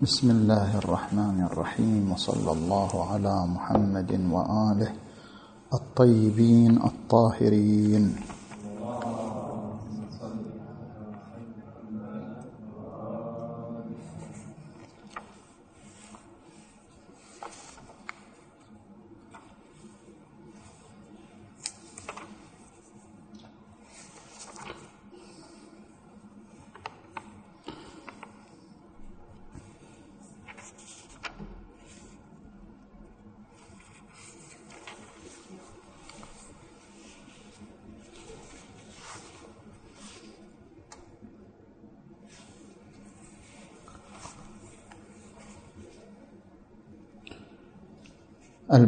بسم الله الرحمن الرحيم وصلى الله على محمد وآله الطيبين الطاهرين.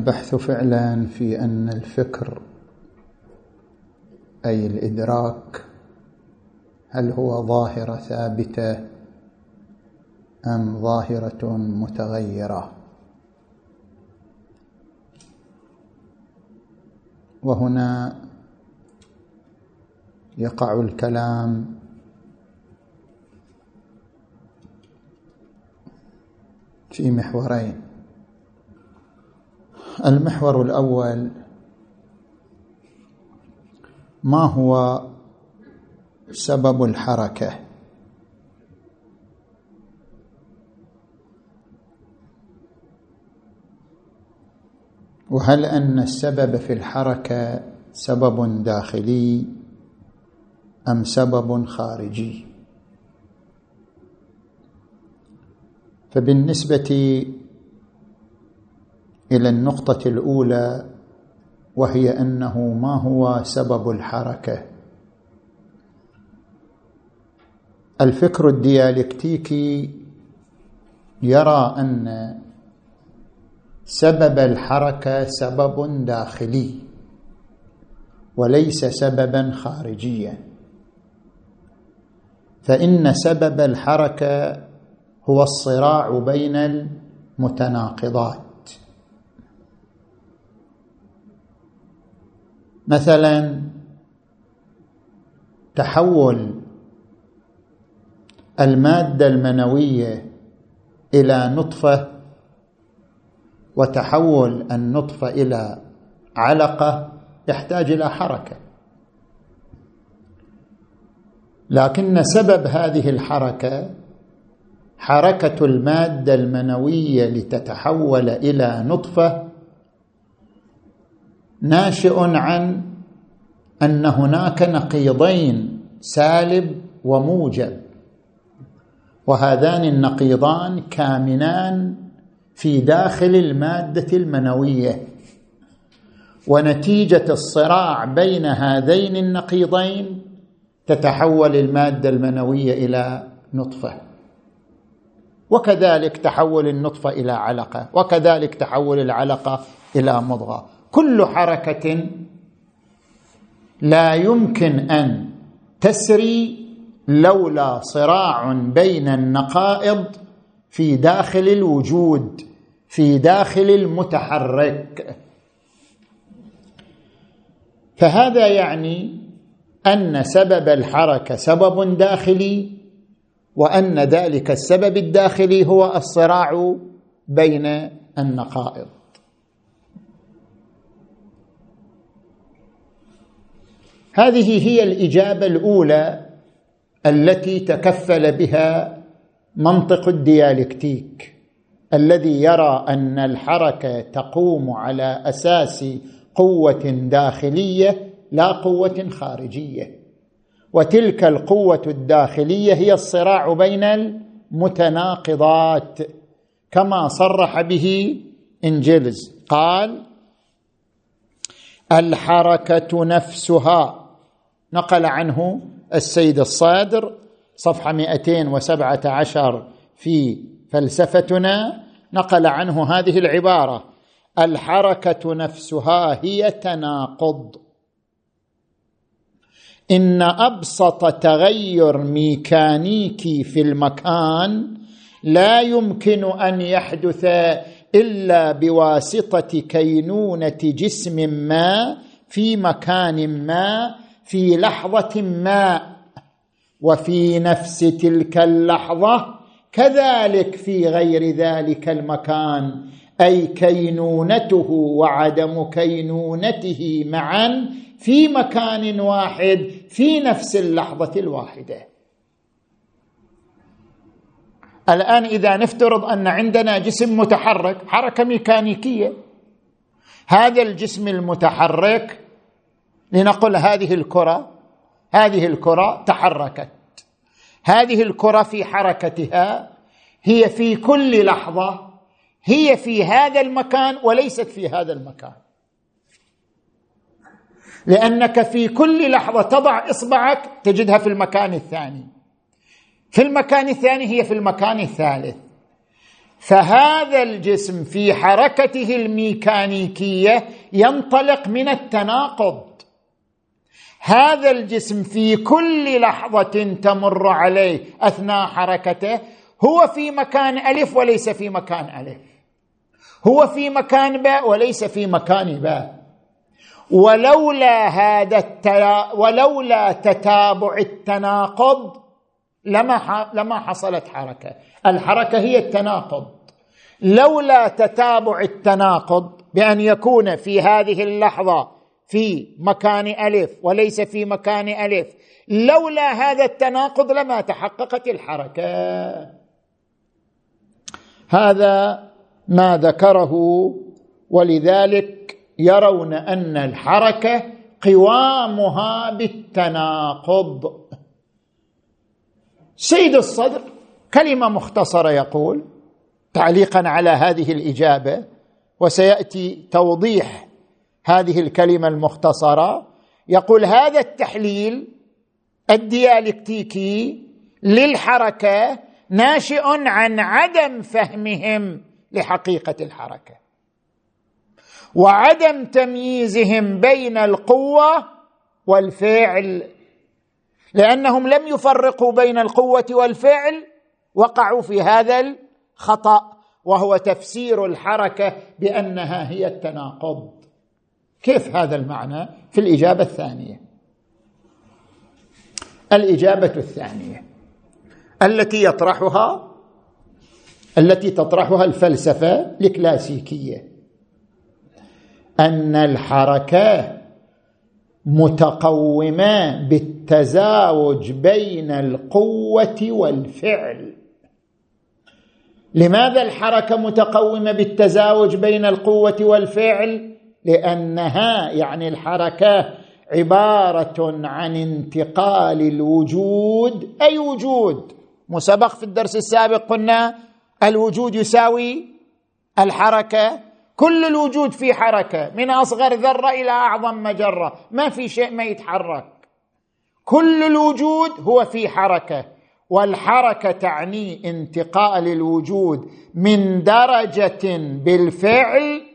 البحث فعلا في أن الفكر أي الإدراك هل هو ظاهرة ثابتة أم ظاهرة متغيرة؟ وهنا يقع الكلام في محورين. المحور الأول ما هو سبب الحركة؟ وهل أن السبب في الحركة سبب داخلي أم سبب خارجي؟ فبالنسبة إلى النقطة الأولى وهي أنه ما هو سبب الحركة؟ الفكر الديالكتيكي يرى أن سبب الحركة سبب داخلي وليس سببا خارجيا. فإن سبب الحركة هو الصراع بين المتناقضات. مثلا تحول المادة المنوية إلى نطفة وتحول النطفة إلى علقة يحتاج إلى حركة. لكن سبب هذه الحركة حركة المادة المنوية لتتحول إلى نطفة ناشئ عن أن هناك نقيضين سالب وموجب. وهذان النقيضان كامنان في داخل المادة المنوية. ونتيجة الصراع بين هذين النقيضين تتحول المادة المنوية إلى نطفة. وكذلك تحول النطفة إلى علقة. وكذلك تحول العلقة إلى مضغة. كل حركة لا يمكن أن تسري لولا صراع بين النقائض في داخل الوجود في داخل المتحرك. فهذا يعني أن سبب الحركة سبب داخلي وأن ذلك السبب الداخلي هو الصراع بين النقائض. هذه هي الإجابة الأولى التي تكفل بها منطق الديالكتيك الذي يرى أن الحركة تقوم على أساس قوة داخلية لا قوة خارجية. وتلك القوة الداخلية هي الصراع بين المتناقضات كما صرح به انجلز قال الحركة نفسها نقل عنه السيد الصادر صفحة 217 في فلسفتنا نقل عنه هذه العبارة الحركة نفسها هي تناقض. إن أبسط تغير ميكانيكي في المكان لا يمكن أن يحدث إلا بواسطة كينونة جسم ما في مكان ما في لحظة ما وفي نفس تلك اللحظة كذلك في غير ذلك المكان. أي كينونته وعدم كينونته معا في مكان واحد في نفس اللحظة الواحدة. الآن إذا نفترض أن عندنا جسم متحرك حركة ميكانيكية. هذا الجسم المتحرك لنقل هذه الكرة هذه الكرة تحركت. هذه الكرة في حركتها هي في كل لحظة هي في هذا المكان وليست في هذا المكان. لأنك في كل لحظة تضع إصبعك تجدها في المكان الثاني. في المكان الثاني هي في المكان الثالث. فهذا الجسم في حركته الميكانيكية ينطلق من التناقض. هذا الجسم في كل لحظة تمر عليه أثناء حركته هو في مكان ألف وليس في مكان ألف. هو في مكان باء وليس في مكان باء. ولولا هذا التلا ولولا تتابع التناقض لما لما حصلت حركة. الحركة هي التناقض. لولا تتابع التناقض بأن يكون في هذه اللحظة في مكان ألف وليس في مكان ألف. لولا هذا التناقض لما تحققت الحركة. هذا ما ذكره ولذلك يرون أن الحركة قوامها بالتناقض. سيد الصدر كلمة مختصرة يقول تعليقا على هذه الإجابة وسيأتي توضيح هذه الكلمة المختصرة يقول هذا التحليل الديالكتيكي للحركة ناشئ عن عدم فهمهم لحقيقة الحركة. وعدم تمييزهم بين القوة والفعل لأنهم لم يفرقوا بين القوة والفعل وقعوا في هذا الخطأ وهو تفسير الحركة بأنها هي التناقض. كيف هذا المعنى في الإجابة الثانية؟ الإجابة الثانية التي يطرحها التي تطرحها الفلسفة الكلاسيكية أن الحركة متقومة بالتزاوج بين القوة والفعل. لماذا الحركة متقومة بالتزاوج بين القوة والفعل؟ لأنها يعني الحركة عبارة عن انتقال الوجود أي وجود؟ مسبق في الدرس السابق قلنا الوجود يساوي الحركة. كل الوجود في حركة من أصغر ذرة إلى أعظم مجرة ما في شيء ما يتحرك. كل الوجود هو في حركة والحركة تعني انتقال الوجود من درجة بالفعل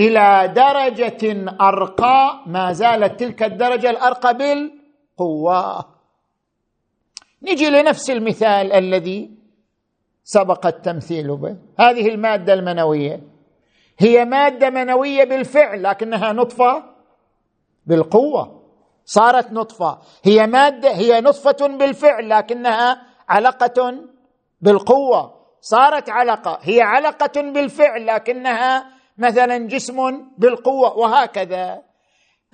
إلى درجة أرقى ما زالت تلك الدرجة الأرقى بالقوة. نجي لنفس المثال الذي سبق التمثيل به. هذه المادة المنوية. هي مادة منوية بالفعل لكنها نطفة بالقوة. صارت نطفة. هي مادة هي نطفة بالفعل لكنها علقة بالقوة. صارت علقة. هي علقة بالفعل لكنها مثلا جسم بالقوة وهكذا.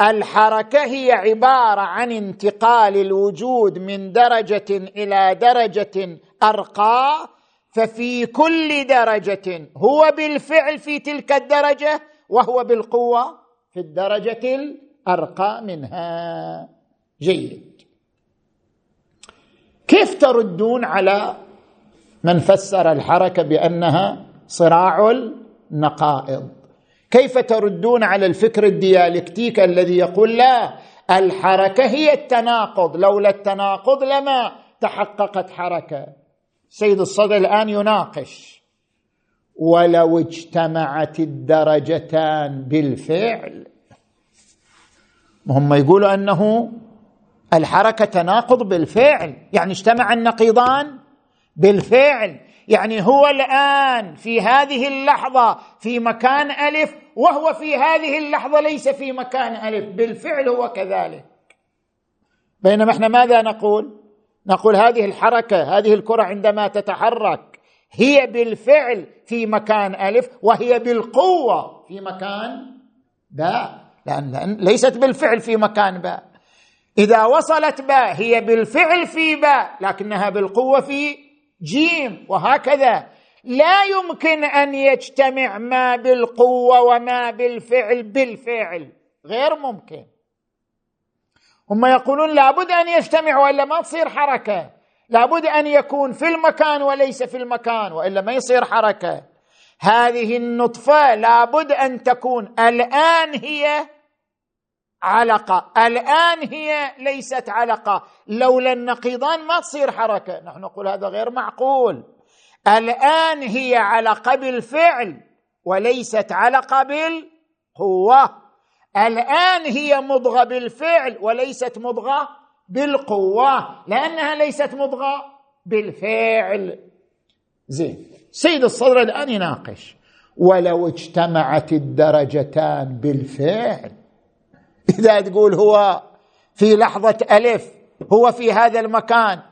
الحركة هي عبارة عن انتقال الوجود من درجة إلى درجة أرقى ففي كل درجة هو بالفعل في تلك الدرجة وهو بالقوة في الدرجة الأرقى منها. جيد. كيف تردون على من فسر الحركة بأنها صراع النقائض كيف تردون على الفكر الديالكتيك الذي يقول لا الحركة هي التناقض لولا التناقض لما تحققت حركة. سيد الصدر الآن يناقش. ولو اجتمعت الدرجتان بالفعل. هم يقولوا أنه الحركة تناقض بالفعل يعني اجتمع النقيضان بالفعل. يعني هو الآن في هذه اللحظة في مكان ألف وهو في هذه اللحظة ليس في مكان ألف بالفعل هو كذلك. بينما إحنا ماذا نقول؟ نقول هذه الحركة هذه الكرة عندما تتحرك هي بالفعل في مكان ألف وهي بالقوة في مكان باء لأن ليست بالفعل في مكان باء إذا وصلت باء هي بالفعل في باء لكنها بالقوة في جيم وهكذا. لا يمكن أن يجتمع ما بالقوة وما بالفعل بالفعل غير ممكن. هم يقولون لابد أن يجتمع وإلا ما تصير حركة. لابد أن يكون في المكان وليس في المكان وإلا ما يصير حركة. هذه النطفة لابد أن تكون. الآن هي علقة. الآن هي ليست علقة. لولا النقيضان ما تصير حركة. نحن نقول هذا غير معقول. الآن هي علقة بالفعل وليست علقة بالقوة. الآن هي مضغة بالفعل وليست مضغة بالقوة. لأنها ليست مضغة بالفعل. زين. سيد الصدر الآن يناقش. ولو اجتمعت الدرجتان بالفعل إذا تقول هو في لحظة ألف هو في هذا المكان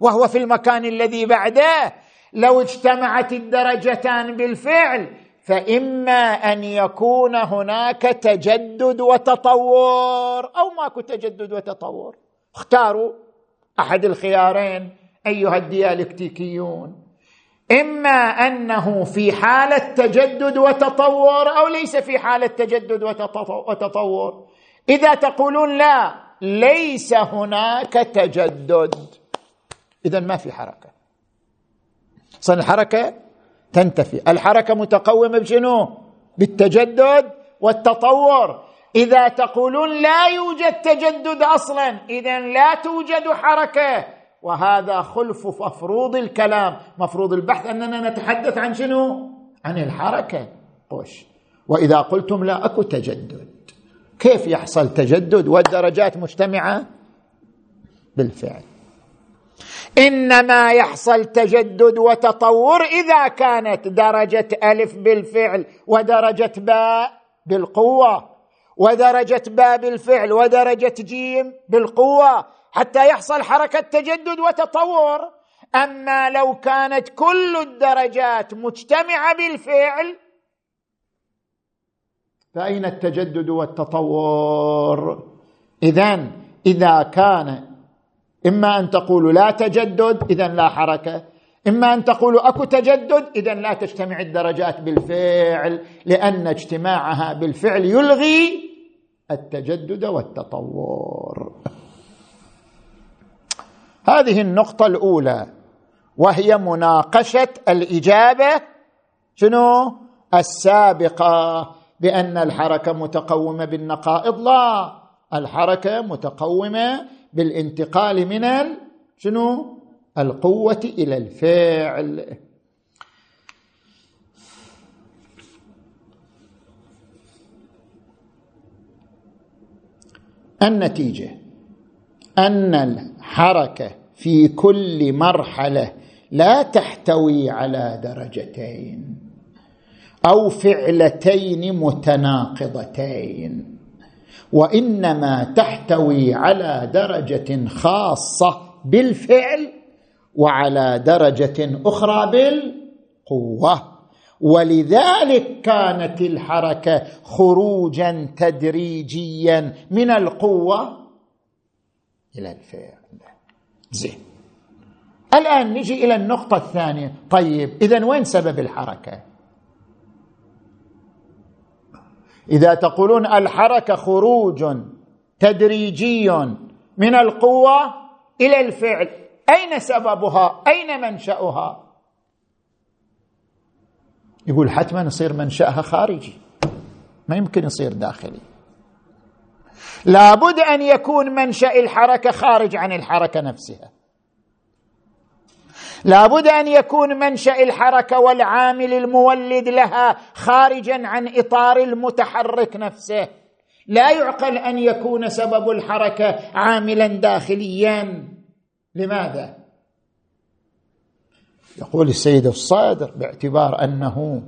وهو في المكان الذي بعده لو اجتمعت الدرجتان بالفعل فإما أن يكون هناك تجدد وتطور أو ماكو تجدد وتطور. اختاروا أحد الخيارين أيها الديالكتيكيون. إما أنه في حالة تجدد وتطور أو ليس في حالة تجدد وتطور. إذا تقولون لا ليس هناك تجدد. اذا ما في حركة. صار الحركة تنتفي. الحركة متقومة بشنو؟ بالتجدد والتطور. إذا تقولون لا يوجد تجدد أصلا اذا لا توجد حركة. وهذا خلف مفروض الكلام. مفروض البحث أننا نتحدث عن شنو؟ عن الحركة. قوش وإذا قلتم لا أكو تجدد. كيف يحصل تجدد والدرجات مجتمعة؟ بالفعل. إنما يحصل تجدد وتطور إذا كانت درجة ألف بالفعل ودرجة باء بالقوة ودرجة باء بالفعل ودرجة جيم بالقوة حتى يحصل حركة تجدد وتطور. أما لو كانت كل الدرجات مجتمعة بالفعل فأين التجدد والتطور؟ اذا إذا كان إما أن تقول لا تجدد اذا لا حركة. إما أن تقول أكو تجدد اذا لا تجتمع الدرجات بالفعل لأن اجتماعها بالفعل يلغي التجدد والتطور. هذه النقطة الأولى وهي مناقشة الإجابة شنو؟ السابقة. بأن الحركة متقومة بالنقائض؟ لا. الحركة متقومة بالانتقال من شنو؟ القوة إلى الفعل. النتيجة. أن الحركة في كل مرحلة لا تحتوي على درجتين. أو فعلتين متناقضتين. وإنما تحتوي على درجة خاصة بالفعل وعلى درجة أخرى بالقوة. ولذلك كانت الحركة خروجا تدريجيا من القوة إلى الفعل. زين. الآن نجي إلى النقطة الثانية. طيب اذا وين سبب الحركة؟ إذا تقولون الحركة خروج تدريجي من القوة إلى الفعل أين سببها؟ أين منشأها؟ يقول حتما يصير منشأها خارجي. ما يمكن يصير داخلي. لابد أن يكون منشأ الحركة خارج عن الحركة نفسها. لابد أن يكون منشأ الحركة والعامل المولد لها خارجا عن إطار المتحرك نفسه. لا يعقل أن يكون سبب الحركة عاملا داخليا. لماذا؟ يقول السيد الصادر باعتبار أنه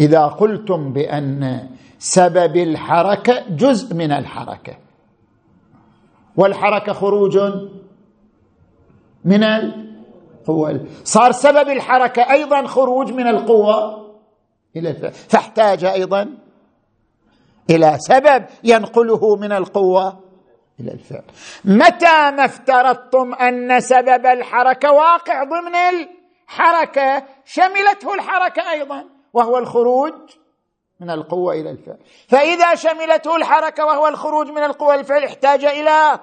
إذا قلتم بأن سبب الحركة جزء من الحركة والحركة خروج من القوه صار سبب الحركة أيضا خروج من القوة إلى الفعل فاحتاج أيضا إلى سبب ينقله من القوة إلى الفعل. متى ما افترضتم أن سبب الحركة واقع ضمن الحركة؟ شملته الحركة أيضا وهو الخروج من القوة إلى الفعل. فإذا شملته الحركة وهو الخروج من القوة إلى الفعل احتاج إلى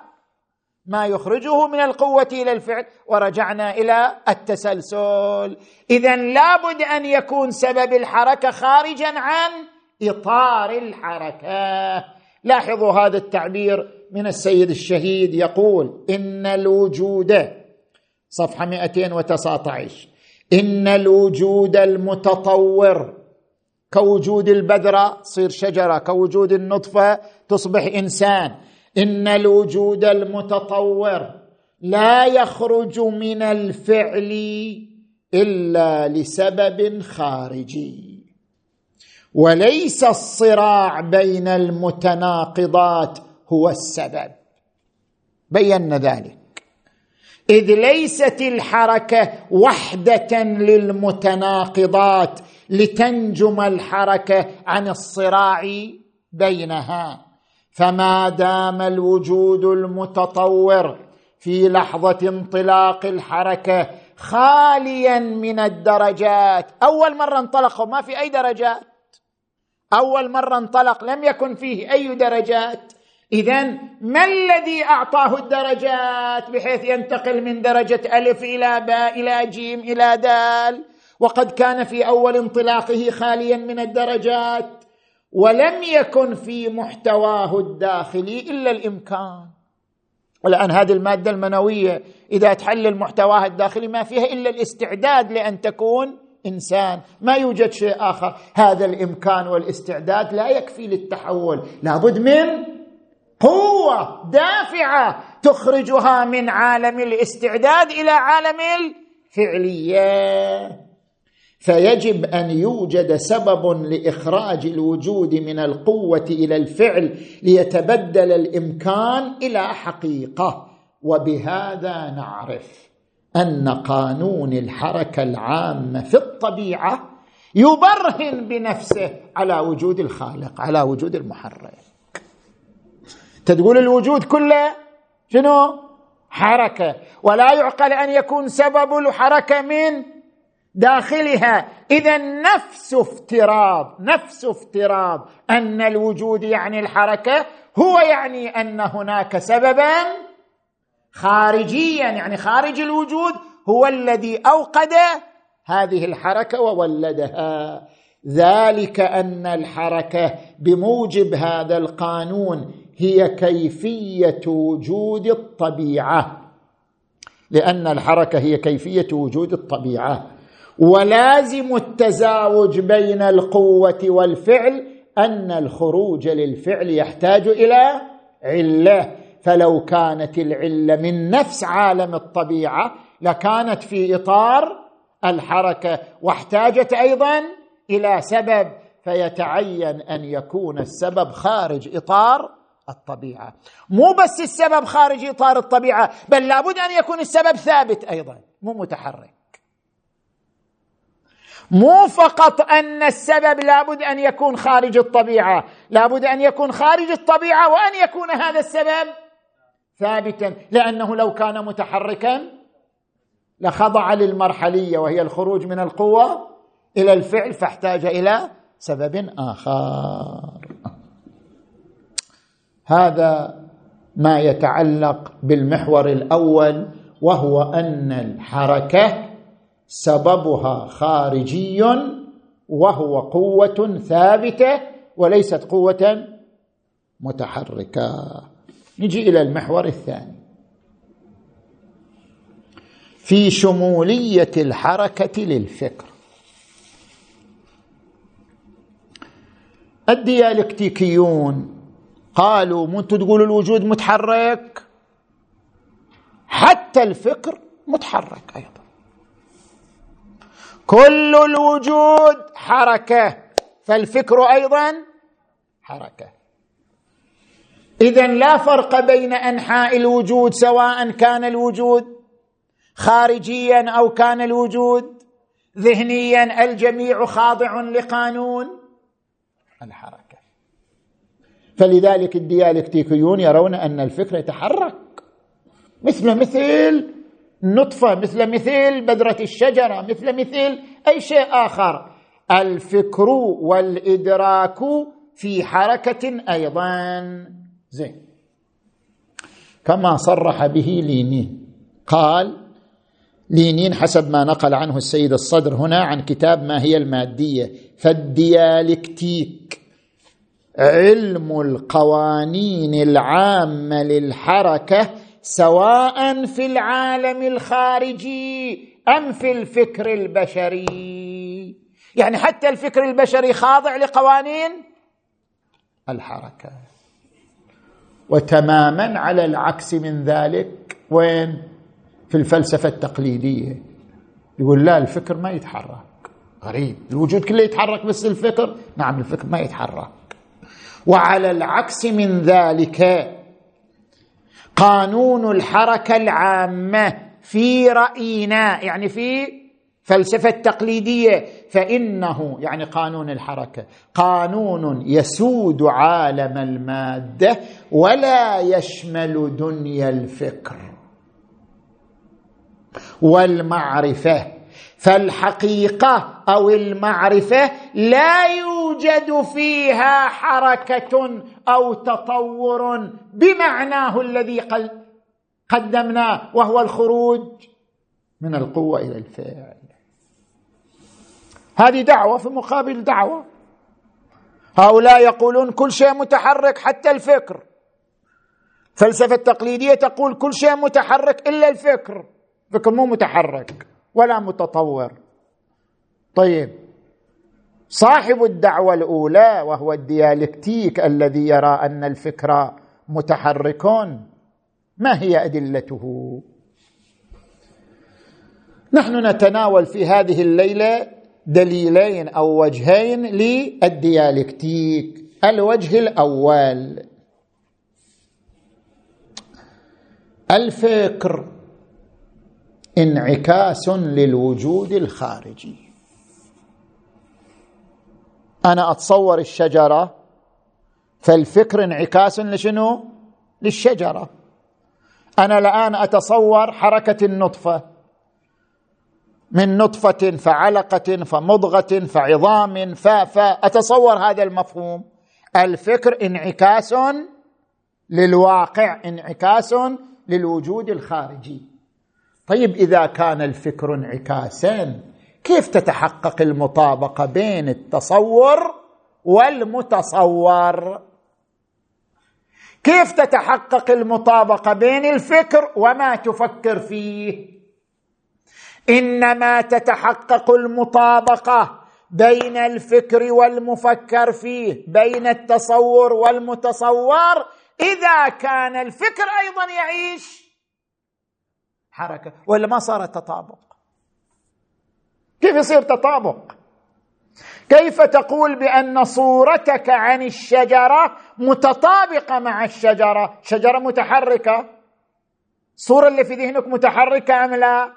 ما يخرجه من القوة إلى الفعل ورجعنا إلى التسلسل. اذا لابد أن يكون سبب الحركة خارجا عن إطار الحركة. لاحظوا هذا التعبير من السيد الشهيد يقول إن الوجود صفحة 219 إن الوجود المتطور كوجود البذرة تصير شجرة كوجود النطفة تصبح إنسان. إن الوجود المتطور لا يخرج من الفعل إلا لسبب خارجي. وليس الصراع بين المتناقضات هو السبب. بينا ذلك. إذ ليست الحركة وحدة للمتناقضات لتنجم الحركة عن الصراع بينها. فما دام الوجود المتطور في لحظة انطلاق الحركة خاليا من الدرجات. أول مرة انطلق ما في أي درجات. أول مرة انطلق لم يكن فيه أي درجات. اذا ما الذي أعطاه الدرجات بحيث ينتقل من درجة ألف إلى باء إلى جيم إلى دال؟ وقد كان في أول انطلاقه خاليا من الدرجات. ولم يكن في محتواه الداخلي إلا الإمكان. والآن هذه المادة المنوية إذا تحلل محتواها الداخلي ما فيها إلا الاستعداد لأن تكون إنسان. ما يوجد شيء آخر. هذا الإمكان والاستعداد لا يكفي للتحول. لابد من قوة دافعة تخرجها من عالم الاستعداد إلى عالم الفعلية. فيجب أن يوجد سبب لإخراج الوجود من القوة إلى الفعل ليتبدل الإمكان إلى حقيقة. وبهذا نعرف أن قانون الحركة العامة في الطبيعة يبرهن بنفسه على وجود الخالق على وجود المحرك. تقول الوجود كله شنو؟ حركة. ولا يعقل أن يكون سبب الحركة من داخلها. إذا نفس افتراض نفس افتراض. أن الوجود يعني الحركة هو يعني أن هناك سببا خارجيا يعني خارج الوجود هو الذي أوقد هذه الحركة وولدها. ذلك أن الحركة بموجب هذا القانون هي كيفية وجود الطبيعة. لأن الحركة هي كيفية وجود الطبيعة. ولازم التزاوج بين القوة والفعل أن الخروج للفعل يحتاج إلى علة. فلو كانت العلة من نفس عالم الطبيعة لكانت في إطار الحركة واحتاجت أيضا إلى سبب فيتعين أن يكون السبب خارج إطار الطبيعة. مو بس السبب خارج إطار الطبيعة بل لابد أن يكون السبب ثابت أيضا مو متحرك. مو فقط أن السبب لابد أن يكون خارج الطبيعة لابد أن يكون خارج الطبيعة وأن يكون هذا السبب ثابتا لأنه لو كان متحركا لخضع للمرحلية وهي الخروج من القوة إلى الفعل فاحتاج إلى سبب آخر. هذا ما يتعلق بالمحور الأول وهو أن الحركة سببها خارجي وهو قوة ثابتة وليست قوة متحركة. نجي إلى المحور الثاني. في شمولية الحركة للفكر. الديالكتيكيون قالوا أنتم تقولوا الوجود متحرك حتى الفكر متحرك أيضا. كل الوجود حركة فالفكر أيضا حركة. اذا لا فرق بين أنحاء الوجود سواء كان الوجود خارجيا أو كان الوجود ذهنيا الجميع خاضع لقانون الحركة. فلذلك الديالكتيكيون يرون أن الفكر يتحرك. مثل مثل النطفه مثل مثل بذرة الشجرة مثل مثل أي شيء آخر. الفكر والإدراك في حركة أيضا. زين. كما صرح به لينين. قال لينين حسب ما نقل عنه السيد الصدر هنا عن كتاب ما هي المادية. فالديالكتيك علم القوانين العامة للحركة سواء في العالم الخارجي أم في الفكر البشري. يعني حتى الفكر البشري خاضع لقوانين الحركة. وتماما على العكس من ذلك وين؟ في الفلسفة التقليدية. يقول لا الفكر ما يتحرك. غريب. الوجود كله يتحرك بس الفكر؟ نعم الفكر ما يتحرك. وعلى العكس من ذلك قانون الحركة العامة في رأينا يعني في فلسفة تقليدية. فإنه يعني قانون الحركة قانون يسود عالم المادة ولا يشمل دنيا الفكر والمعرفة. فالحقيقة أو المعرفة لا يوجد فيها حركة أو تطور بمعناه الذي قدمناه وهو الخروج من القوة إلى الفعل. هذه دعوة في مقابل دعوة. هؤلاء يقولون كل شيء متحرك حتى الفكر. فلسفة التقليدية تقول كل شيء متحرك إلا الفكر. فكر مو متحرك. ولا متطور. طيب. صاحب الدعوة الأولى وهو الديالكتيك الذي يرى أن الفكر متحرك ما هي أدلته؟ نحن نتناول في هذه الليلة دليلين أو وجهين للديالكتيك. الوجه الأول. الفكر. انعكاس للوجود الخارجي. أنا أتصور الشجرة فالفكر انعكاس لشنو؟ للشجرة. أنا الآن أتصور حركة النطفة. من نطفة فعلقة فمضغة فعظام ف أتصور هذا المفهوم. الفكر انعكاس للواقع انعكاس للوجود الخارجي. طيب إذا كان الفكر انعكاسا كيف تتحقق المطابقة بين التصور والمتصور؟ كيف تتحقق المطابقة بين الفكر وما تفكر فيه؟ إنما تتحقق المطابقة بين الفكر والمفكر فيه بين التصور والمتصور. إذا كان الفكر أيضا يعيش حركة ولا ما صار تطابق كيف يصير تطابق؟ كيف تقول بأن صورتك عن الشجرة متطابقة مع الشجرة؟ شجرة متحركة. الصورة اللي في ذهنك متحركة أم لا؟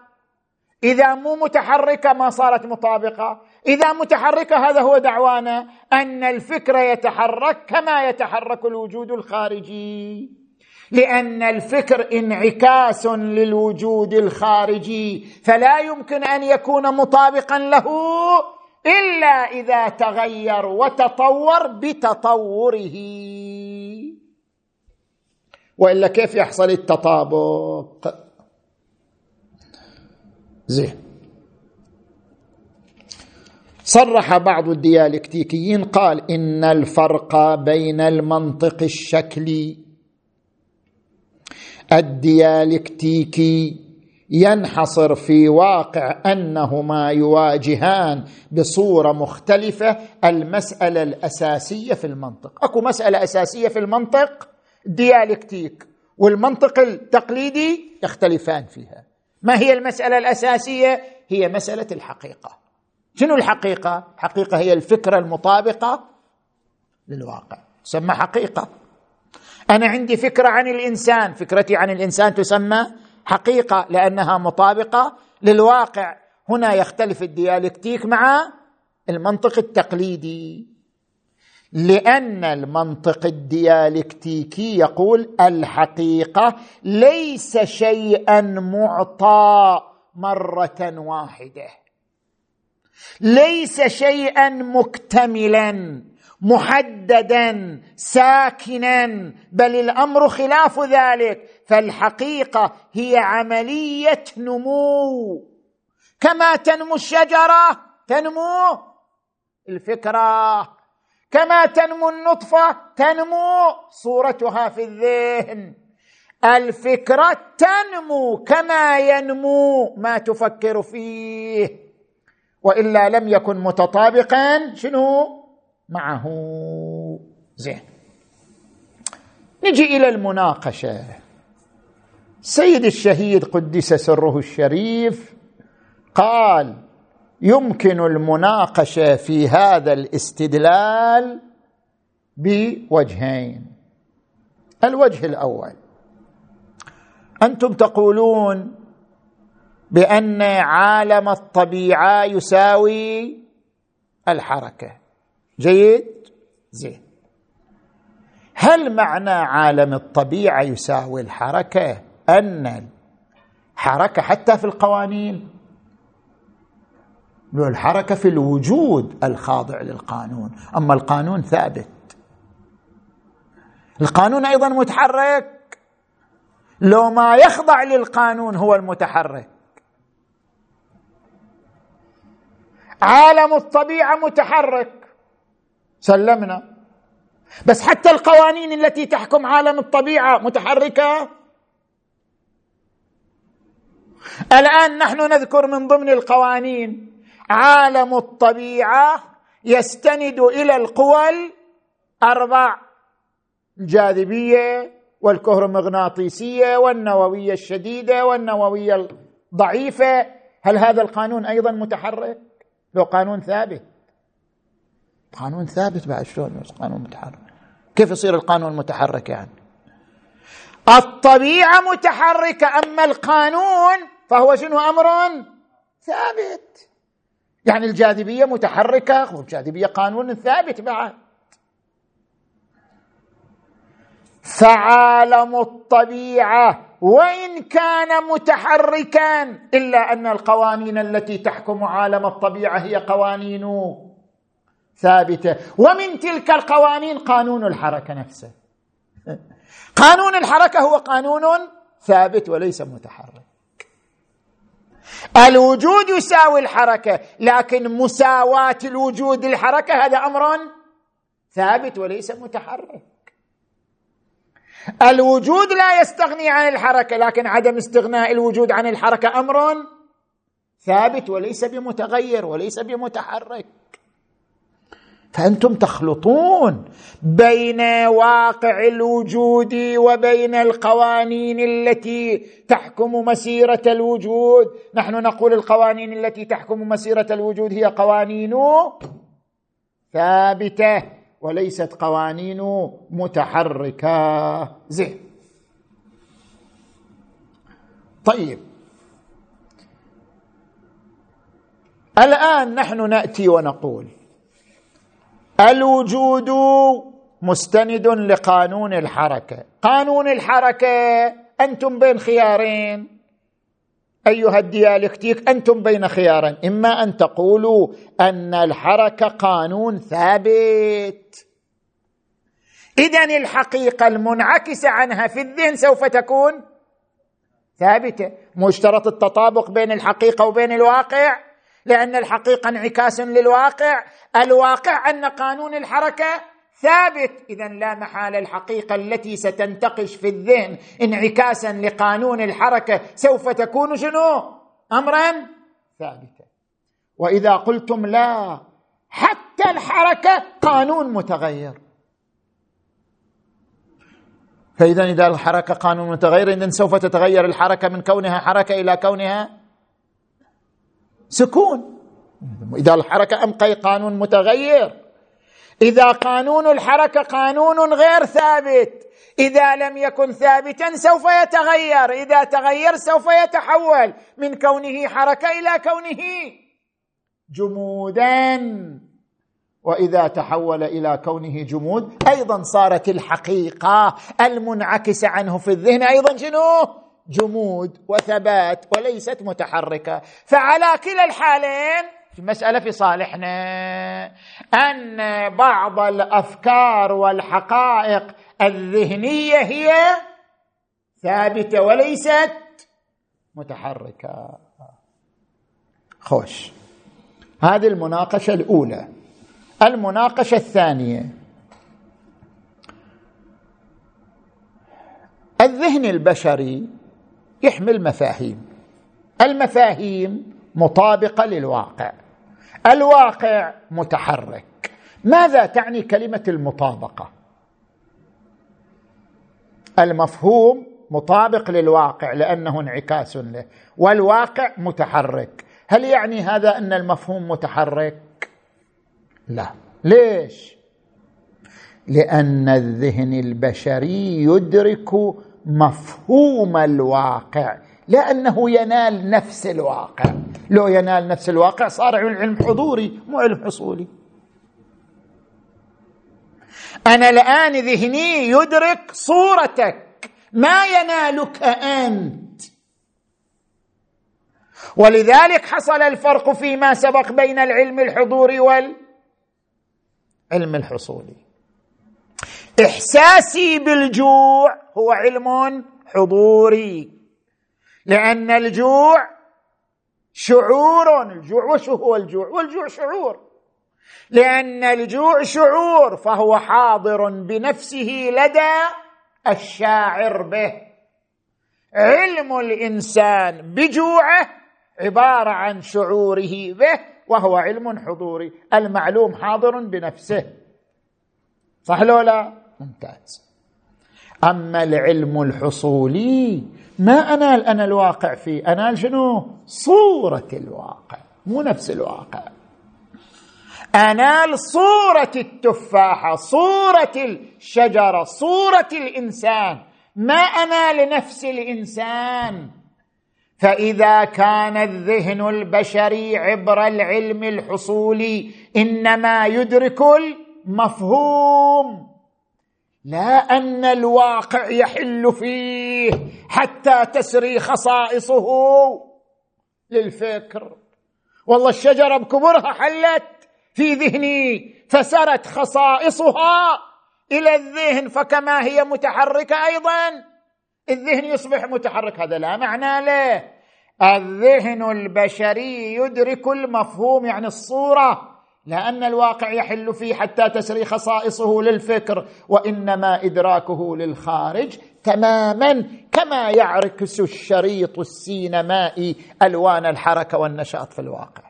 إذا مو متحركة ما صارت مطابقة. إذا متحركة هذا هو دعوانا أن الفكر يتحرك كما يتحرك الوجود الخارجي. لأن الفكر انعكاس للوجود الخارجي فلا يمكن أن يكون مطابقا له إلا إذا تغير وتطور بتطوره. وإلا كيف يحصل التطابق؟ زين. صرح بعض الديالكتيكيين قال إن الفرق بين المنطق الشكلي الديالكتيكي ينحصر في واقع أنهما يواجهان بصورة مختلفة المسألة الأساسية في المنطق. أكو مسألة أساسية في المنطق ديالكتيك والمنطق التقليدي يختلفان فيها. ما هي المسألة الأساسية؟ هي مسألة الحقيقة. شنو الحقيقة؟ الحقيقة هي الفكرة المطابقة للواقع. تسمى حقيقة. أنا عندي فكرة عن الإنسان. فكرتي عن الإنسان تسمى حقيقة لأنها مطابقة للواقع. هنا يختلف الديالكتيك مع المنطق التقليدي. لأن المنطق الديالكتيكي يقول الحقيقة ليس شيئا معطى مرة واحدة. ليس شيئا مكتملا. محددا ساكنا بل الأمر خلاف ذلك. فالحقيقة هي عملية نمو. كما تنمو الشجرة تنمو الفكرة. كما تنمو النطفة تنمو صورتها في الذهن. الفكرة تنمو كما ينمو ما تفكر فيه. وإلا لم يكن متطابقا شنو؟ معه. زين. نجي إلى المناقشة. سيد الشهيد قدس سره الشريف قال يمكن المناقشة في هذا الاستدلال بوجهين. الوجه الأول أنتم تقولون بأن عالم الطبيعة يساوي الحركة. جيد؟ زين. هل معنى عالم الطبيعة يساوي الحركة؟ أن الحركة حتى في القوانين. الحركة في الوجود الخاضع للقانون. أما القانون ثابت. القانون أيضا متحرك. لو ما يخضع للقانون هو المتحرك. عالم الطبيعة متحرك. سلمنا. بس حتى القوانين التي تحكم عالم الطبيعة متحركة. الآن نحن نذكر من ضمن القوانين عالم الطبيعة يستند إلى القوى الأربع الجاذبية والكهرومغناطيسية والنووية الشديدة والنووية الضعيفة. هل هذا القانون أيضا متحرك؟ لو قانون ثابت. قانون ثابت بعد شلون قانون متحرك؟ كيف يصير القانون متحرك يعني؟ الطبيعة متحركة أما القانون فهو شنو أمر؟ ثابت. يعني الجاذبية متحركة والجاذبيه قانون ثابت بعد. فعالم الطبيعة وإن كان متحركا إلا أن القوانين التي تحكم عالم الطبيعة هي قوانين ثابتة. ومن تلك القوانين قانون الحركة نفسه. قانون الحركة هو قانون ثابت وليس متحرك. الوجود يساوي الحركة لكن مساواة الوجود الحركه هذا أمر ثابت وليس متحرك. الوجود لا يستغني عن الحركة لكن عدم استغناء الوجود عن الحركة أمر ثابت وليس بمتغير وليس بمتحرك. فأنتم تخلطون بين واقع الوجود وبين القوانين التي تحكم مسيرة الوجود. نحن نقول القوانين التي تحكم مسيرة الوجود هي قوانين ثابتة وليست قوانين متحركة. زين. طيب. الآن نحن نأتي ونقول الوجود مستند لقانون الحركة. قانون الحركة أنتم بين خيارين. أيها الديالكتيك أنتم بين خيارين. إما أن تقولوا أن الحركة قانون ثابت. اذا الحقيقة المنعكسه عنها في الذهن سوف تكون ثابتة. مشترط التطابق بين الحقيقة وبين الواقع لأن الحقيقة انعكاس للواقع. الواقع أن قانون الحركة ثابت. اذا لا محال الحقيقة التي ستنتقش في الذهن انعكاسا لقانون الحركة سوف تكون شنو؟ امرا ثابتا وإذا قلتم لا حتى الحركة قانون متغير. فاذا إذا الحركة قانون متغير اذا سوف تتغير الحركة من كونها حركة إلى كونها سكون. إذا الحركة أم قانون متغير. إذا قانون الحركة قانون غير ثابت. إذا لم يكن ثابتا سوف يتغير. إذا تغير سوف يتحول من كونه حركة إلى كونه جمودا. وإذا تحول إلى كونه جمود أيضا صارت الحقيقة المنعكسه عنه في الذهن. أيضا شنو؟ جمود وثبات وليست متحركة. فعلى كلا الحالين المساله في صالحنا. أن بعض الأفكار والحقائق الذهنية هي ثابتة وليست متحركة. خوش. هذه المناقشة الأولى. المناقشة الثانية. الذهن البشري يحمل مفاهيم. المفاهيم مطابقة للواقع. الواقع متحرك. ماذا تعني كلمة المطابقة؟ المفهوم مطابق للواقع لأنه انعكاس له والواقع متحرك. هل يعني هذا أن المفهوم متحرك؟ لا. ليش؟ لأن الذهن البشري يدرك مفهوم الواقع. لأنه ينال نفس الواقع. لو ينال نفس الواقع صار علم حضوري مو علم حصولي. أنا الآن ذهني يدرك صورتك. ما ينالك أنت. ولذلك حصل الفرق فيما سبق بين العلم الحضوري والعلم الحصولي. إحساسي بالجوع هو علم حضوري. لأن الجوع شعور الجوع وش هو الجوع والجوع شعور. لأن الجوع شعور فهو حاضر بنفسه لدى الشاعر به. علم الإنسان بجوعه عبارة عن شعوره به وهو علم حضوري المعلوم حاضر بنفسه. صح لو لا؟ ممتاز. أما العلم الحصولي ما أنال؟ أنا الواقع فيه. أنال شنو؟ صورة الواقع مو نفس الواقع. أنال صورة التفاحه صورة الشجرة صورة الإنسان. ما أنال نفس الإنسان. فإذا كان الذهن البشري عبر العلم الحصولي إنما يدرك المفهوم. لا أن الواقع يحل فيه حتى تسري خصائصه للفكر. والله الشجرة بكبرها حلت في ذهني فسرت خصائصها إلى الذهن فكما هي متحركة أيضا. الذهن يصبح متحرك هذا لا معنى له. الذهن البشري يدرك المفهوم يعني الصورة. لأن الواقع يحل فيه حتى تسري خصائصه للفكر وإنما إدراكه للخارج تماما كما يعكس الشريط السينمائي ألوان الحركة والنشاط في الواقع.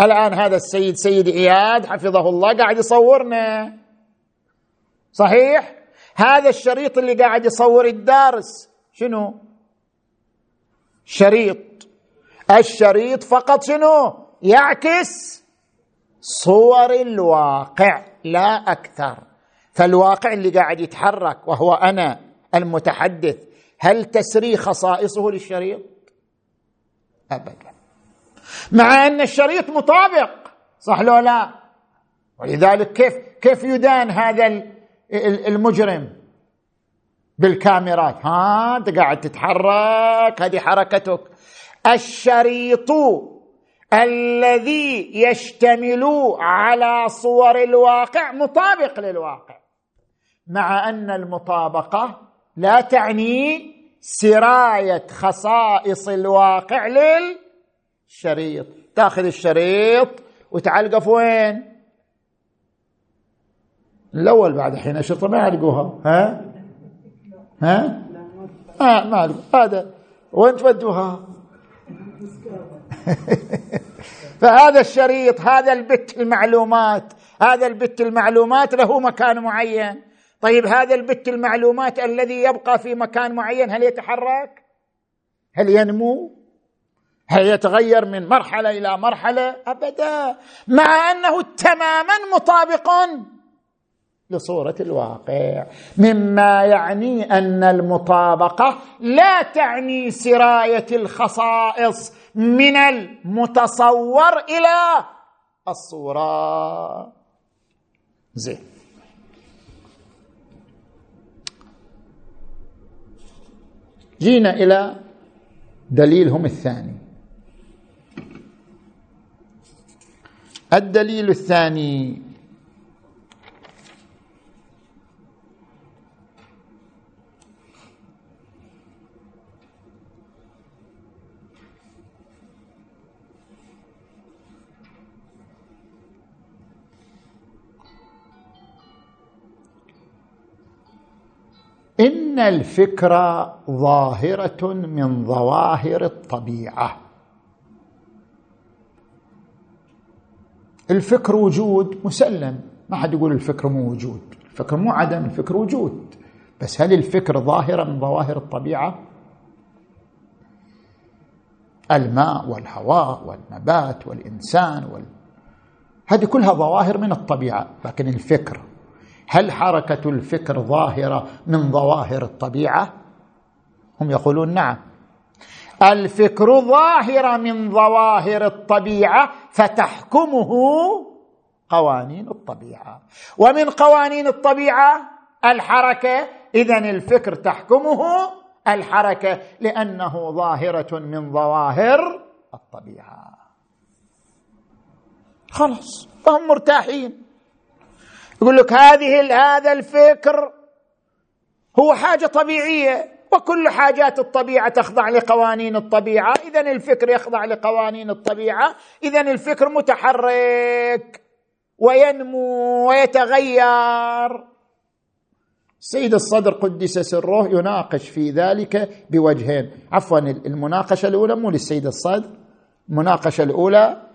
الآن هذا السيد سيد إياد حفظه الله قاعد يصورنا. صحيح؟ هذا الشريط اللي قاعد يصور الدارس. شنو؟ شريط. الشريط فقط شنو؟ يعكس صور الواقع لا أكثر. فالواقع اللي قاعد يتحرك وهو أنا المتحدث هل تسري خصائصه للشريط؟ ابدا. مع أن الشريط مطابق صح لو لا؟ ولذلك كيف كيف يدان هذا المجرم؟ بالكاميرات. ها أنت قاعد تتحرك هذه حركتك. الشريط الذي يشتمل على صور الواقع مطابق للواقع مع أن المطابقة لا تعني سراية خصائص الواقع للشريط. تاخذ الشريط وتعلقه في وين الأول بعد حين اشرطه ما يعلقوها. ها؟ ها؟ آه ما هذا وين تودوها؟ فهذا الشريط هذا البت المعلومات هذا البت المعلومات له مكان معين. طيب هذا البت المعلومات الذي يبقى في مكان معين هل يتحرك؟ هل ينمو؟ هل يتغير من مرحلة إلى مرحلة؟ أبدا. مع أنه تماما مطابق لصورة الواقع. مما يعني أن المطابقة لا تعني سراية الخصائص من المتصور إلى الصورة. زين. جينا إلى دليلهم الثاني. الدليل الثاني إن الفكر ظاهرة من ظواهر الطبيعة. الفكر وجود مسلم. ما حد يقول الفكر مو وجود. الفكر مو عدم الفكر وجود. بس هل الفكر ظاهرة من ظواهر الطبيعة؟ الماء والهواء والنبات والإنسان وال... هذه كلها ظواهر من الطبيعة لكن الفكر هل حركة الفكر ظاهرة من ظواهر الطبيعة؟ هم يقولون نعم. الفكر ظاهره من ظواهر الطبيعة فتحكمه قوانين الطبيعة. ومن قوانين الطبيعة الحركة اذا الفكر تحكمه الحركة لأنه ظاهرة من ظواهر الطبيعة. خلاص فهم مرتاحين. يقول لك هذه هذا الفكر هو حاجة طبيعية وكل حاجات الطبيعة تخضع لقوانين الطبيعة. اذا الفكر يخضع لقوانين الطبيعة. اذا الفكر متحرك وينمو ويتغير. سيد الصدر قدس سره يناقش في ذلك بوجهين. عفوا المناقشة الأولى مو للسيد الصدر المناقشة الأولى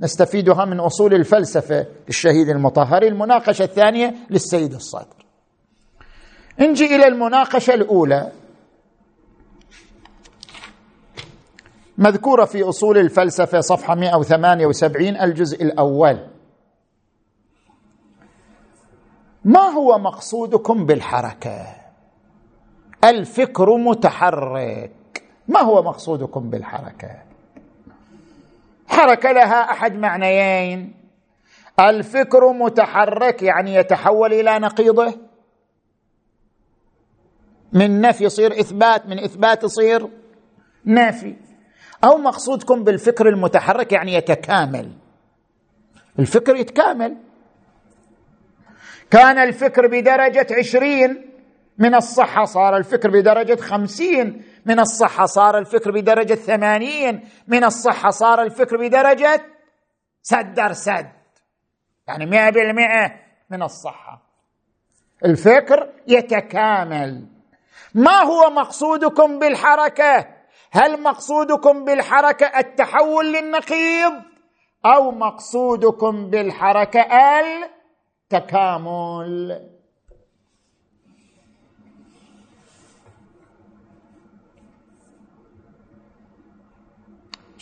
نستفيدها من أصول الفلسفة للشهيد المطهري المناقشة الثانية للسيد الصدر. نجي إلى المناقشة الأولى. مذكورة في أصول الفلسفة صفحة 178 الجزء الأول. ما هو مقصودكم بالحركة؟ الفكر متحرك. ما هو مقصودكم بالحركة؟ حركه لها أحد معنيين. الفكر متحرك يعني يتحول إلى نقيضه. من نفي يصير إثبات من إثبات يصير نافي أو مقصودكم بالفكر المتحرك يعني يتكامل. الفكر يتكامل. كان الفكر بدرجة عشرين من الصحة صار الفكر بدرجة خمسين. من الصحة صار الفكر بدرجة ثمانين من الصحة صار الفكر بدرجة سدر سد. يعني مئة بالمئة من الصحة. الفكر يتكامل. ما هو مقصودكم بالحركة؟ هل مقصودكم بالحركة التحول للنقيض أو مقصودكم بالحركة التكامل؟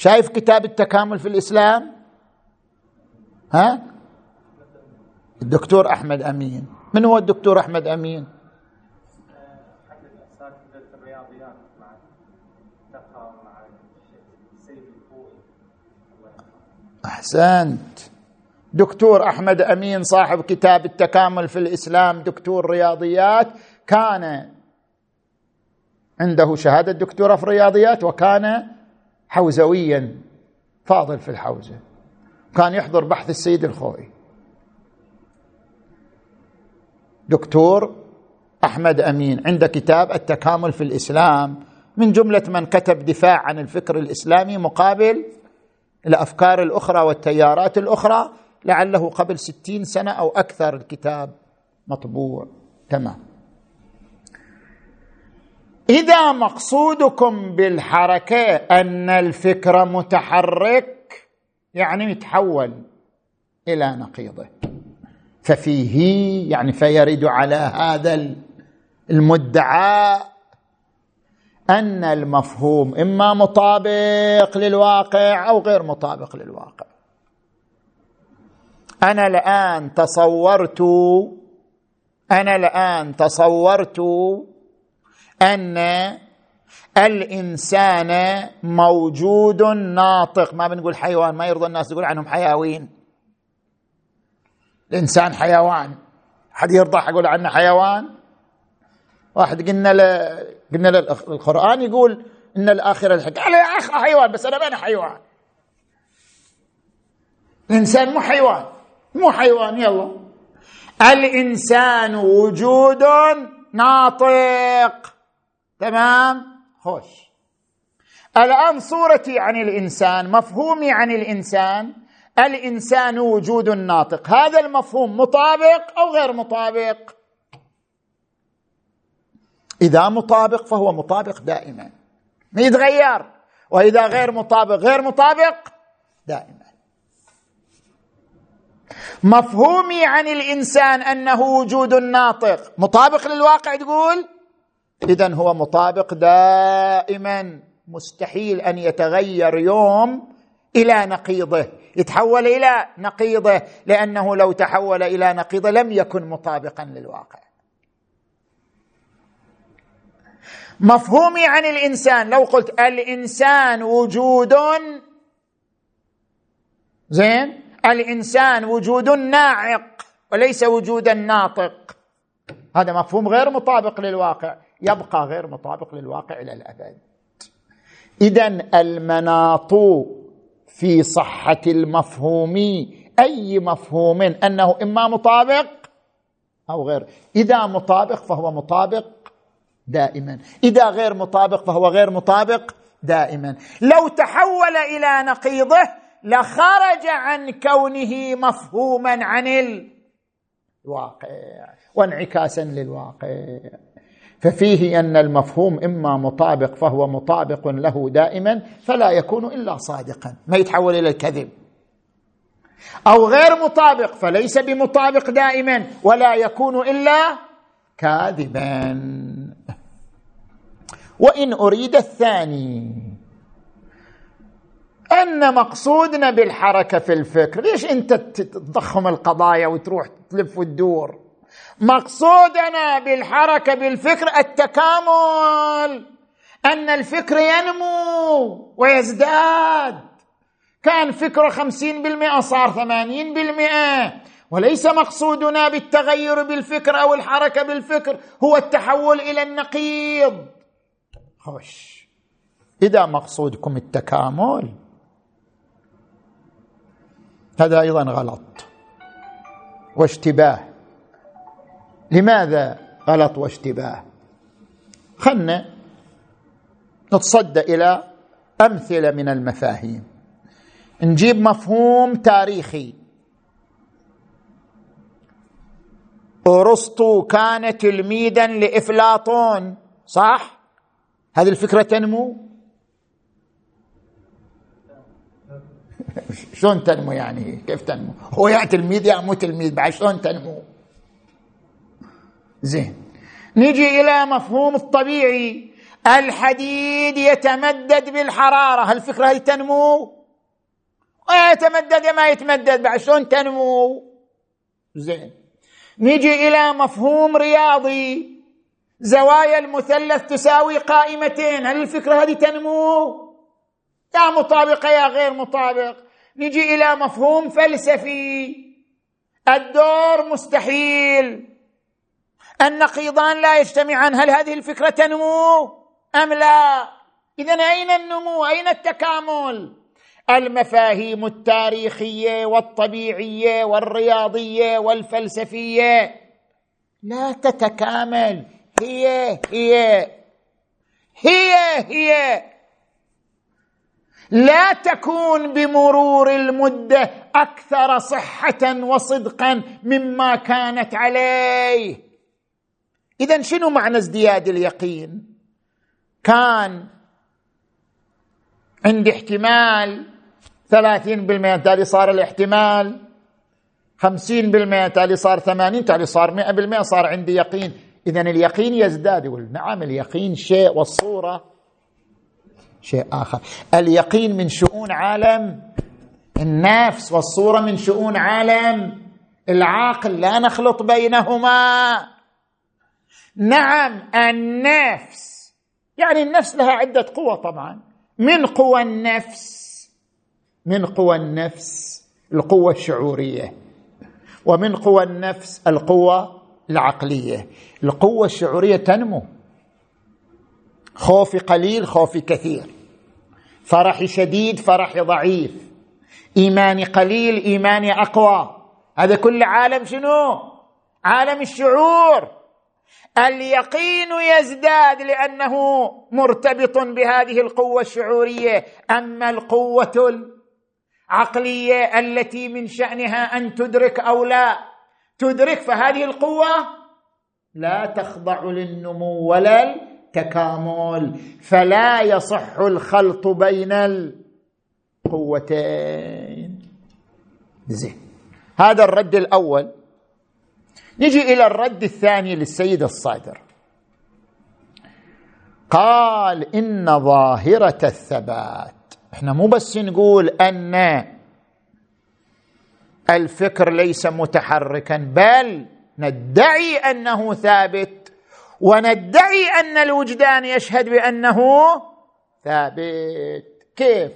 شايف كتاب التكامل في الإسلام؟ ها؟ الدكتور أحمد أمين. من هو الدكتور أحمد أمين؟ أحسنت. دكتور أحمد أمين صاحب كتاب التكامل في الإسلام دكتور رياضيات كان عنده شهادة دكتوراه في الرياضيات وكان حوزويا فاضل في الحوزة. كان يحضر بحث السيد الخوئي. دكتور أحمد أمين عنده كتاب التكامل في الإسلام من جملة من كتب دفاع عن الفكر الإسلامي مقابل الأفكار الأخرى والتيارات الأخرى لعله قبل ستين سنة أو أكثر الكتاب مطبوع. تمام. إذا مقصودكم بالحركة أن الفكر متحرك يعني يتحول إلى نقيضه. ففيه يعني فيرد على هذا المدعى أن المفهوم إما مطابق للواقع أو غير مطابق للواقع. أنا الآن تصورت أنا الآن تصورت أن الإنسان موجود ناطق. ما بنقول حيوان ما يرضى الناس يقول عنهم حياوين الإنسان حيوان. حد يرضى يقول عنه حيوان؟ واحد قلنا له قلنا له القرآن يقول إن الآخرة الحق قال يا أخ حيوان بس أنا ما أنا حيوان. الإنسان مو حيوان. مو حيوان يلا. الإنسان وجود ناطق. تمام؟ خوش. الآن صورتي عن الإنسان مفهومي عن الإنسان. الإنسان وجود ناطق. هذا المفهوم مطابق أو غير مطابق؟ إذا مطابق فهو مطابق دائما. ما يتغير. وإذا غير مطابق غير مطابق دائما. مفهومي عن الإنسان أنه وجود ناطق. مطابق للواقع تقول؟ اذا هو مطابق دائما مستحيل أن يتغير يوم إلى نقيضه. يتحول إلى نقيضه لأنه لو تحول إلى نقيضه لم يكن مطابقا للواقع. مفهومي عن الإنسان لو قلت الإنسان وجود زين؟ الإنسان وجود ناعق وليس وجودا ناطق. هذا مفهوم غير مطابق للواقع. يبقى غير مطابق للواقع إلى الأبد. اذا المناط في صحة المفهوم أي مفهوم أنه إما مطابق أو غير. إذا مطابق فهو مطابق دائما. إذا غير مطابق فهو غير مطابق دائما. لو تحول إلى نقيضه لخرج عن كونه مفهوما عن الواقع وانعكاسا للواقع. ففيه أن المفهوم إما مطابق فهو مطابق له دائما فلا يكون إلا صادقا ما يتحول إلى الكذب. أو غير مطابق فليس بمطابق دائما ولا يكون إلا كاذبا. وإن أريد الثاني أن مقصودنا بالحركة في الفكر ليش أنت تضخم القضايا وتروح تلف وتدور؟ مقصودنا بالحركة بالفكر التكامل أن الفكر ينمو ويزداد. كان فكره خمسين بالمئة صار ثمانين بالمئة. وليس مقصودنا بالتغير بالفكر أو الحركة بالفكر هو التحول إلى النقيض. خوش. إذا مقصودكم التكامل. هذا أيضا غلط. واشتباه. لماذا غلط واشتباه؟ خلنا نتصدى إلى أمثلة من المفاهيم. نجيب مفهوم تاريخي. أرسطو كان تلميذا لإفلاطون صح؟ هذه الفكرة تنمو؟ شلون تنمو يعني؟ كيف تنمو؟ هو يا تلميذ يا مو تلميذ بعد شلون تنمو؟ زين. نجي إلى مفهوم الطبيعي. الحديد يتمدد بالحرارة. هل الفكرة هي تنمو؟ ويتمدد ما يتمدد. بعد شلون تنمو؟ زين. نجي إلى مفهوم رياضي. زوايا المثلث تساوي قائمتين. هل الفكرة هذه تنمو؟ يا مطابقه يا غير مطابق. نجي إلى مفهوم فلسفي. الدور مستحيل. النقيضان لا يجتمعان. هل هذه الفكرة تنمو أم لا؟ اذا أين النمو؟ أين التكامل؟ المفاهيم التاريخية والطبيعية والرياضية والفلسفية لا تتكامل. هي هي هي هي. لا تكون بمرور المدة أكثر صحة وصدقا مما كانت عليه. اذا شنو معنى ازدياد اليقين؟ كان عندي احتمال ثلاثين بالمئة تالي صار الاحتمال خمسين بالمئة تالي صار ثمانين تالي صار مئة بالمئة صار عندي يقين. إذا اليقين يزداد يقول نعم اليقين شيء والصورة شيء آخر. اليقين من شؤون عالم النفس والصورة من شؤون عالم العاقل لا نخلط بينهما. نعم النفس. يعني النفس لها عدة قوى طبعا. من قوى النفس من قوى النفس القوة الشعورية ومن قوى النفس القوة العقلية. القوة الشعورية تنمو. خوف قليل خوف كثير. فرح شديد فرح ضعيف. إيماني قليل إيماني أقوى. هذا كل عالم شنو؟ عالم الشعور. اليقين يزداد لأنه مرتبط بهذه القوة الشعورية. أما القوة العقلية التي من شأنها أن تدرك أو لا تدرك فهذه القوة لا تخضع للنمو ولا التكامل فلا يصح الخلط بين القوتين. زين. هذا الرد الأول. نجي إلى الرد الثاني للسيد الصادر. قال إن ظاهرة الثبات. إحنا مو بس نقول أن الفكر ليس متحركا بل ندعي أنه ثابت وندعي أن الوجدان يشهد بأنه ثابت. كيف؟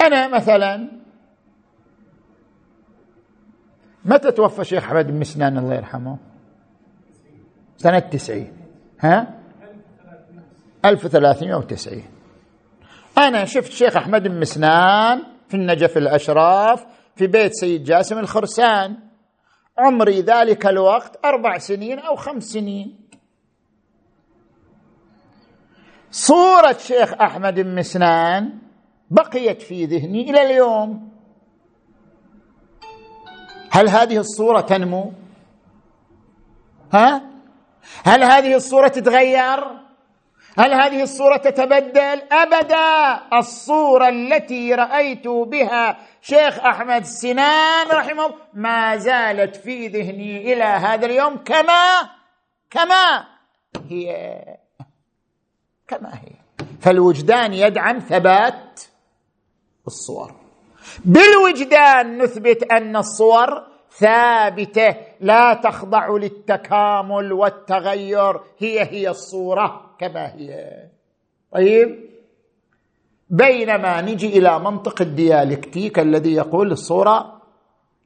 أنا مثلا متى توفى الشيخ احمد بن مسنان الله يرحمه؟ سنة تسعين. ها؟ 1390 أنا شفت الشيخ أحمد بن مسنان في النجف الأشراف في بيت سيد جاسم الخرسان. عمري ذلك الوقت أربع سنين أو خمس سنين. صورة شيخ أحمد بن مسنان بقيت في ذهني إلى اليوم. هل هذه الصورة تنمو؟ ها؟ هل هذه الصورة تتغير؟ هل هذه الصورة تتبدل؟ أبدا! الصورة التي رأيت بها شيخ أحمد سنان رحمه الله ما زالت في ذهني إلى هذا اليوم. كما؟ كما؟ هي كما هي. فالوجدان يدعم ثبات الصور. بالوجدان نثبت أن الصور ثابتة لا تخضع للتكامل والتغير. هي هي الصورة كما هي. طيب. بينما نجي إلى منطق الديالكتيك الذي يقول الصورة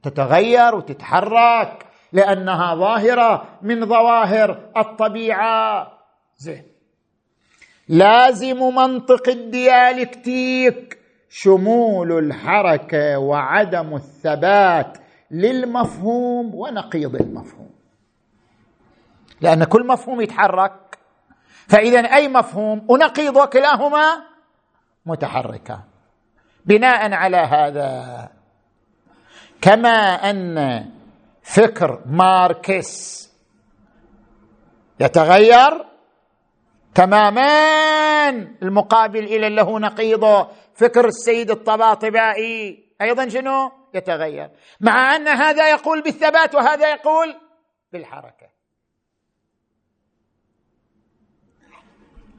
تتغير وتتحرك لأنها ظاهرة من ظواهر الطبيعة. زين. لازم منطق الديالكتيك شمول الحركة وعدم الثبات للمفهوم ونقيض المفهوم. لأن كل مفهوم يتحرك. فاذا أي مفهوم ونقيض وكلاهما متحركان. بناء على هذا كما أن فكر ماركس يتغير تماما المقابل إلى له نقيضه. فكر السيد الطباطبائي. أيضا شنو؟ يتغير. مع أن هذا يقول بالثبات وهذا يقول بالحركة.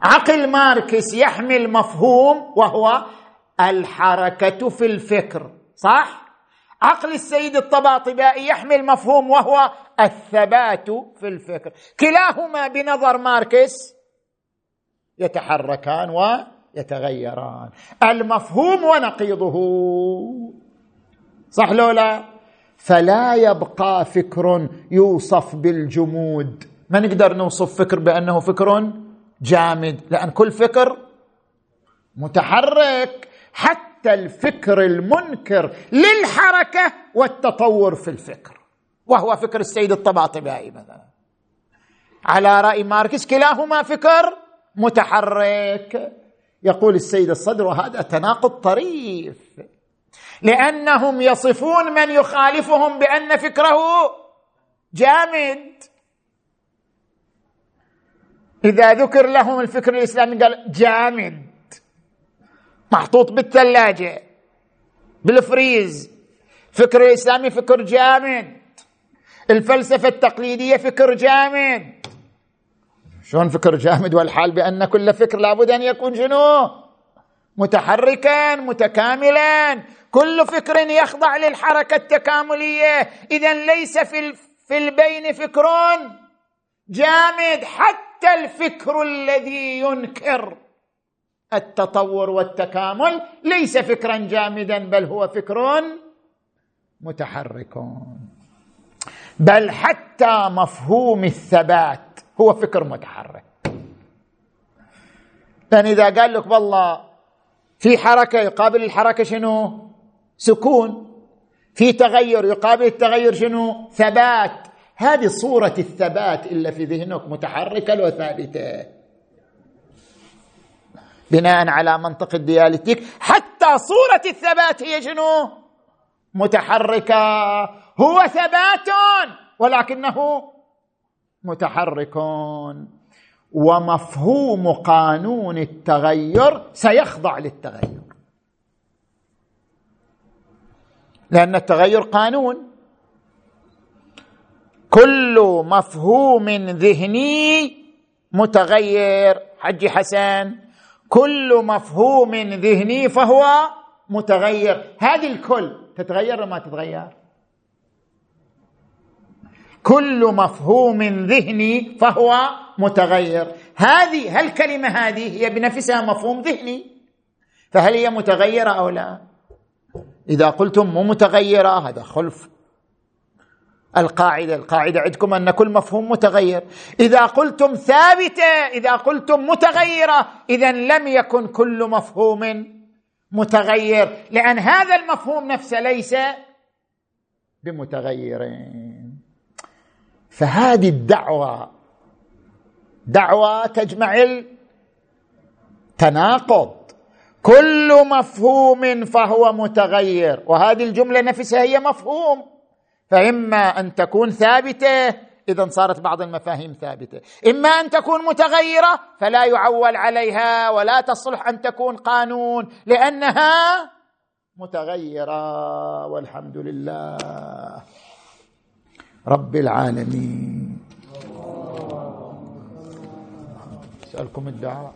عقل ماركس يحمل مفهوم وهو الحركة في الفكر صح؟ عقل السيد الطباطبائي يحمل مفهوم وهو الثبات في الفكر. كلاهما بنظر ماركس يتحركان ويتغيران المفهوم ونقيضه. صح لو لا؟ فلا يبقى فكر يوصف بالجمود. ما نقدر نوصف فكر بأنه فكر جامد لأن كل فكر متحرك. حتى الفكر المنكر للحركة والتطور في الفكر. وهو فكر السيد الطباطبائي مثلا. على رأي ماركس كلاهما فكر متحرك. يقول السيد الصدر وهذا تناقض طريف. لأنهم يصفون من يخالفهم بأن فكره جامد. إذا ذكر لهم الفكر الإسلامي قال جامد. محطوط بالثلاجة بالفريز. فكر الإسلامي فكر جامد. الفلسفة التقليدية فكر جامد. شلون فكر جامد والحال بأن كل فكر لابد أن يكون شنو؟ متحركا متكاملا. كل فكر يخضع للحركة التكاملية. إذا ليس في, في البين فكر جامد. حتى الفكر الذي ينكر التطور والتكامل ليس فكرا جامدا بل هو فكر متحرك بل حتى مفهوم الثبات هو فكر متحرك. لأن إذا قال لك والله في حركة يقابل الحركة شنو؟ سكون. في تغير يقابل التغير شنو؟ ثبات. هذه صورة الثبات إلا في ذهنك متحركة لو ثابتة. بناء على منطق الديالكتيك. حتى صورة الثبات هي شنو؟ متحركة. هو ثبات ولكنه متحرك ومفهوم قانون التغير سيخضع للتغير. لأن التغير قانون. كل مفهوم ذهني متغير. حج حسن. كل مفهوم ذهني فهو متغير. هذه الكل تتغير ما تتغير؟ كل مفهوم ذهني فهو متغير. هذه هالكلمه هذه هي بنفسها مفهوم ذهني؟ فهل هي متغيرة أو لا؟ إذا قلتم مو متغيرة هذا خلف. القاعدة القاعدة عندكم أن كل مفهوم متغير. إذا قلتم ثابتة إذا قلتم متغيرة اذا لم يكن كل مفهوم متغير. لأن هذا المفهوم نفسه ليس بمتغيرين. فهذه الدعوة دعوة تجمع التناقض كل مفهوم فهو متغير وهذه الجملة نفسها هي مفهوم. فإما أن تكون ثابتة إذا صارت بعض المفاهيم ثابتة. إما أن تكون متغيرة فلا يعول عليها ولا تصلح أن تكون قانون لأنها متغيرة والحمد لله. رب العالمين. اسالكم الدعاء.